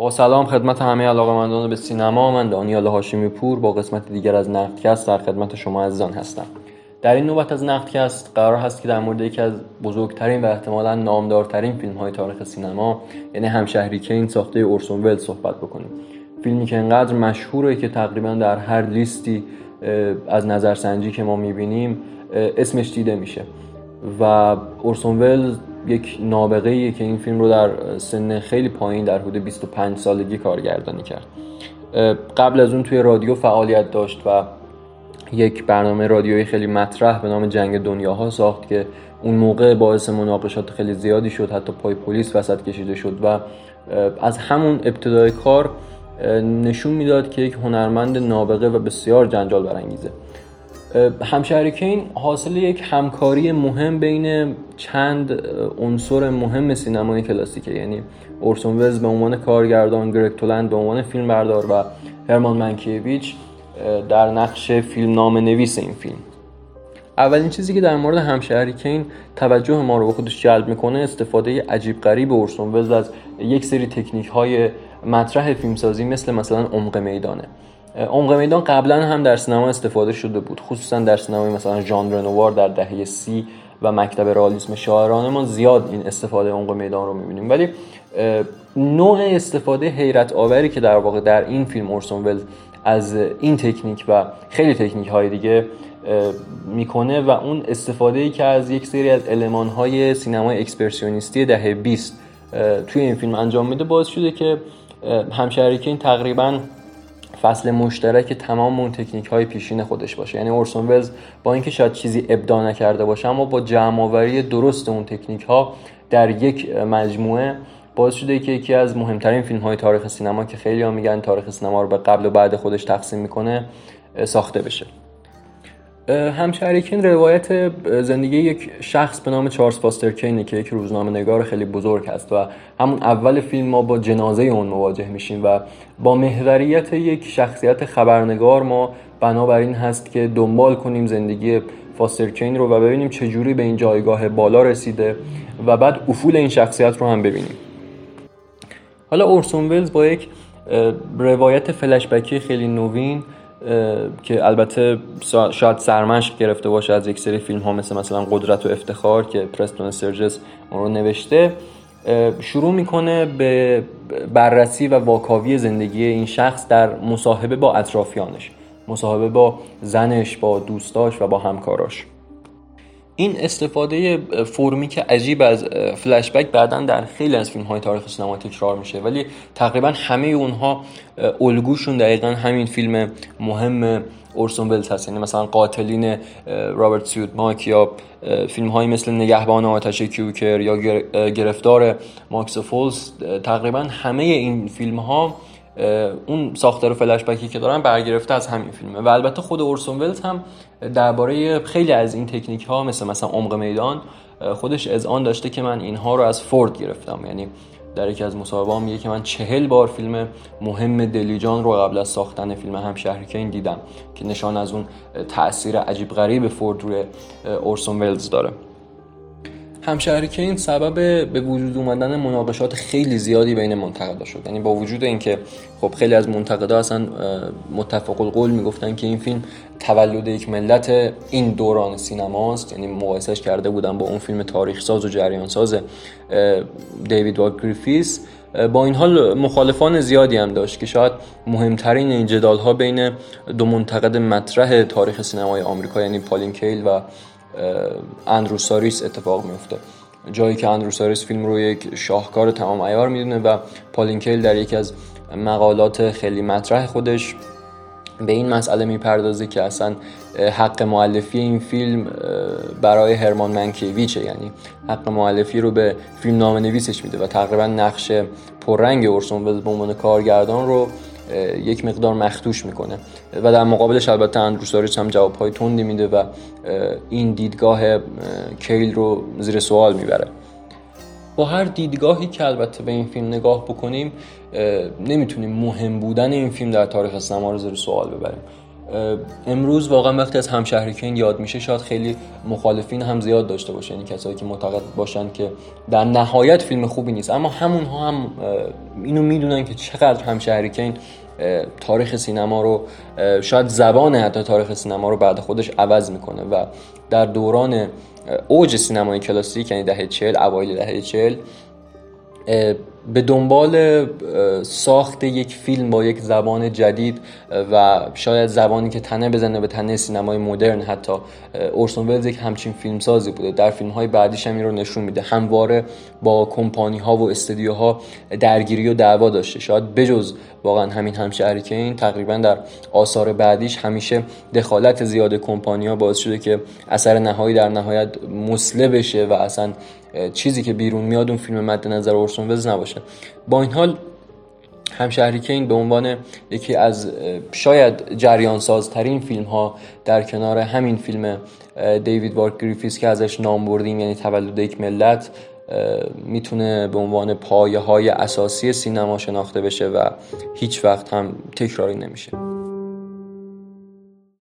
با سلام خدمت همه علاقمندان به سینما. من دانیال هاشمی پور با قسمت دیگر از نقدکست در خدمت شما عزیزان هستم. در این نوبت از نقدکست قرار هست که در مورد یکی از بزرگترین و احتمالا نامدارترین فیلم های تاریخ سینما یعنی همشهری کین ساخته اورسون ول صحبت بکنیم. فیلمی که انقدر مشهوره که تقریبا در هر لیستی از نظرسنجی که ما می‌بینیم اسمش دیده میشه. و اورسون ول یک نابغه که این فیلم رو در سن خیلی پایین در حدود 25 سالگی کارگردانی کرد. قبل از اون توی رادیو فعالیت داشت و یک برنامه رادیویی خیلی مطرح به نام جنگ دنیاها ساخت که اون موقع باعث مناقشات خیلی زیادی شد حتی پای پلیس وسط کشیده شد و از همون ابتدای کار نشون می‌داد که یک هنرمند نابغه و بسیار جنجال برانگیزه. همشهری کین حاصل یک همکاری مهم بین چند عنصر مهم سینمای کلاسیکه. یعنی اورسون وز به عنوان کارگردان گرگ تولند به عنوان فیلم بردار و هرمان منکیویچ در نقش فیلم نام نویس این فیلم. اولین چیزی که در مورد همشهری کین توجه ما رو به خودش جلب می‌کنه استفاده عجیب غریب اورسون وز از یک سری تکنیک های مطرح فیلمسازی مثل مثلا عمق میدانه. عمق میدان قبلا هم در سینما استفاده شده بود. خصوصا در سینمای مثلا ژان رنوار در دهه سی و مکتب رئالیسم شاعرانه ما زیاد این استفاده عمق میدان رو می‌بینیم. ولی نوع استفاده حیرت آوری که در واقع در این فیلم اورسون ول از این تکنیک و خیلی تکنیک های دیگه می‌کنه و اون استفاده ای که از یک سری از علمان های سینمای اکسپرسیونیستی دهه 20 توی این فیلم انجام میده باعث شده که همشهری این تقریبا فصل مشترک تمام اون تکنیک های پیشین خودش باشه. یعنی اورسون ولز با اینکه شاید چیزی ابداع نکرده باشه اما با جمع درست اون تکنیک ها در یک مجموعه باعث شده که یکی از مهمترین فیلم های تاریخ سینما که خیلی ها میگن تاریخ سینما رو به قبل و بعد خودش تقسیم می‌کنه ساخته بشه. همشهریکین روایت زندگی یک شخص به نام چارلز پاستر کینه که یک روزنامه نگار خیلی بزرگ هست و همون اول فیلم ما با جنازه اون مواجه میشیم و با محوریت یک شخصیت خبرنگار ما بنابراین هست که دنبال کنیم زندگی پاستر کین رو و ببینیم چجوری به این جایگاه بالا رسیده و بعد افول این شخصیت رو هم ببینیم. حالا اورسون ولز با یک روایت فلشبکی خیلی نوین که البته شاید سرمشق گرفته باشه از یک سری فیلم ها مثل مثلا قدرت و افتخار که پرستون سرجس اون رو نوشته. شروع می‌کنه به بررسی و واکاوی زندگی این شخص در مصاحبه با اطرافیانش مصاحبه با زنش با دوستاش و با همکاراش. این استفاده فرمی که عجیب از فلشبک بعدا در خیلی از فیلم های تاریخ سینما تکرار میشه. ولی تقریبا همه اونها الگوشون دقیقا همین فیلم مهم اورسون ولز هست. یعنی مثلا قاتلین رابرت سیود ماک یا فیلم هایی مثل نگهبان آتش کیوکر یا گرفتار ماکس فولز تقریبا همه این فیلم ها اون ساختار فلش بکی که دارن برگرفته از همین فیلمه. و البته خود اورسون ولز هم درباره خیلی از این تکنیک ها مثل مثلا عمق میدان خودش از آن داشته که من اینها رو از فورد گرفتم. یعنی در یکی از مصاحبه‌ها میگه که من چهل بار فیلم مهم دلیجان رو قبل از ساختن فیلم هم این دیدم که نشان از اون تاثیر عجیب غریب فورد روی اورسون ولز داره. همشهری که سبب به وجود اومدن مناقشات خیلی زیادی بین منتقدا شد. یعنی با وجود اینکه خب خیلی از منتقدا اصلا متفق القول می‌گفتن که این فیلم تولد یک ملت این دوران سینماست. یعنی مقایسش کرده بودن با اون فیلم تاریخ ساز و جریان ساز دیوید وارک گریفیث. با این حال مخالفان زیادی هم داشت که شاید مهمترین این جدال ها بین دو منتقد مطرح تاریخ سینمای آمریکا یعنی پالین کیل و اندرو ساریس اتفاق میفته. جایی که اندرو ساریس فیلم رو یک شاهکار تمام ایار می‌دونه و پالینکیل در یکی از مقالات خیلی مطرح خودش به این مسئله می‌پردازه که اصلا حق معلفی این فیلم برای هرمان منکیویچه. یعنی حق معلفی رو به فیلم نام نویسش میده و تقریبا نقش پررنگ اورسون به عنوان کارگردان رو یک مقدار مختوش می‌کنه. و در مقابلش البته اندروساریس هم جوابهای تندی میده و این دیدگاه کیل رو زیر سوال می‌بره. با هر دیدگاهی که البته به این فیلم نگاه بکنیم نمی‌تونیم مهم بودن این فیلم در تاریخ سینما رو زیر سوال ببریم. امروز واقعا وقتی از همشهری کین یاد میشه شاید خیلی مخالفین هم زیاد داشته باشه یعنی کسایی که معتقد باشن که در نهایت فیلم خوبی نیست. اما همونها هم اینو می‌دونن که چقدر همشهری کین تاریخ سینما رو شاید زبان حتی تاریخ سینما رو بعد خودش عوض می‌کنه و در دوران اوج سینمای کلاسیک یعنی دهه 40 اوایل دهه 40 به دنبال ساخت یک فیلم با یک زبان جدید و شاید زبانی که تنه بزنه به تنه سینمای مدرن حتی اورسون ولز یک همچین فیلمسازی بوده. در فیلم های بعدیش هم این رو نشون میده. همواره با کمپانی ها و استودیوها درگیری و دعوا داشته. شاید بجز واقعا همین همشهری که این تقریبا در آثار بعدیش همیشه دخالت زیاد کمپانی ها باعث شده که اثر نهایی در نهایت مسله بشه و اصلا چیزی که بیرون میاد اون فیلم مد نظر اورسون ولز نباشه. با این حال همشهری که این به عنوان یکی از شاید جریان سازترین فیلم ها در کنار همین فیلم دیوید وارک گریفیس که ازش نام بردیم یعنی تولد یک ملت می‌تونه به عنوان پایه های اساسی سینما شناخته بشه و هیچ وقت هم تکراری نمیشه.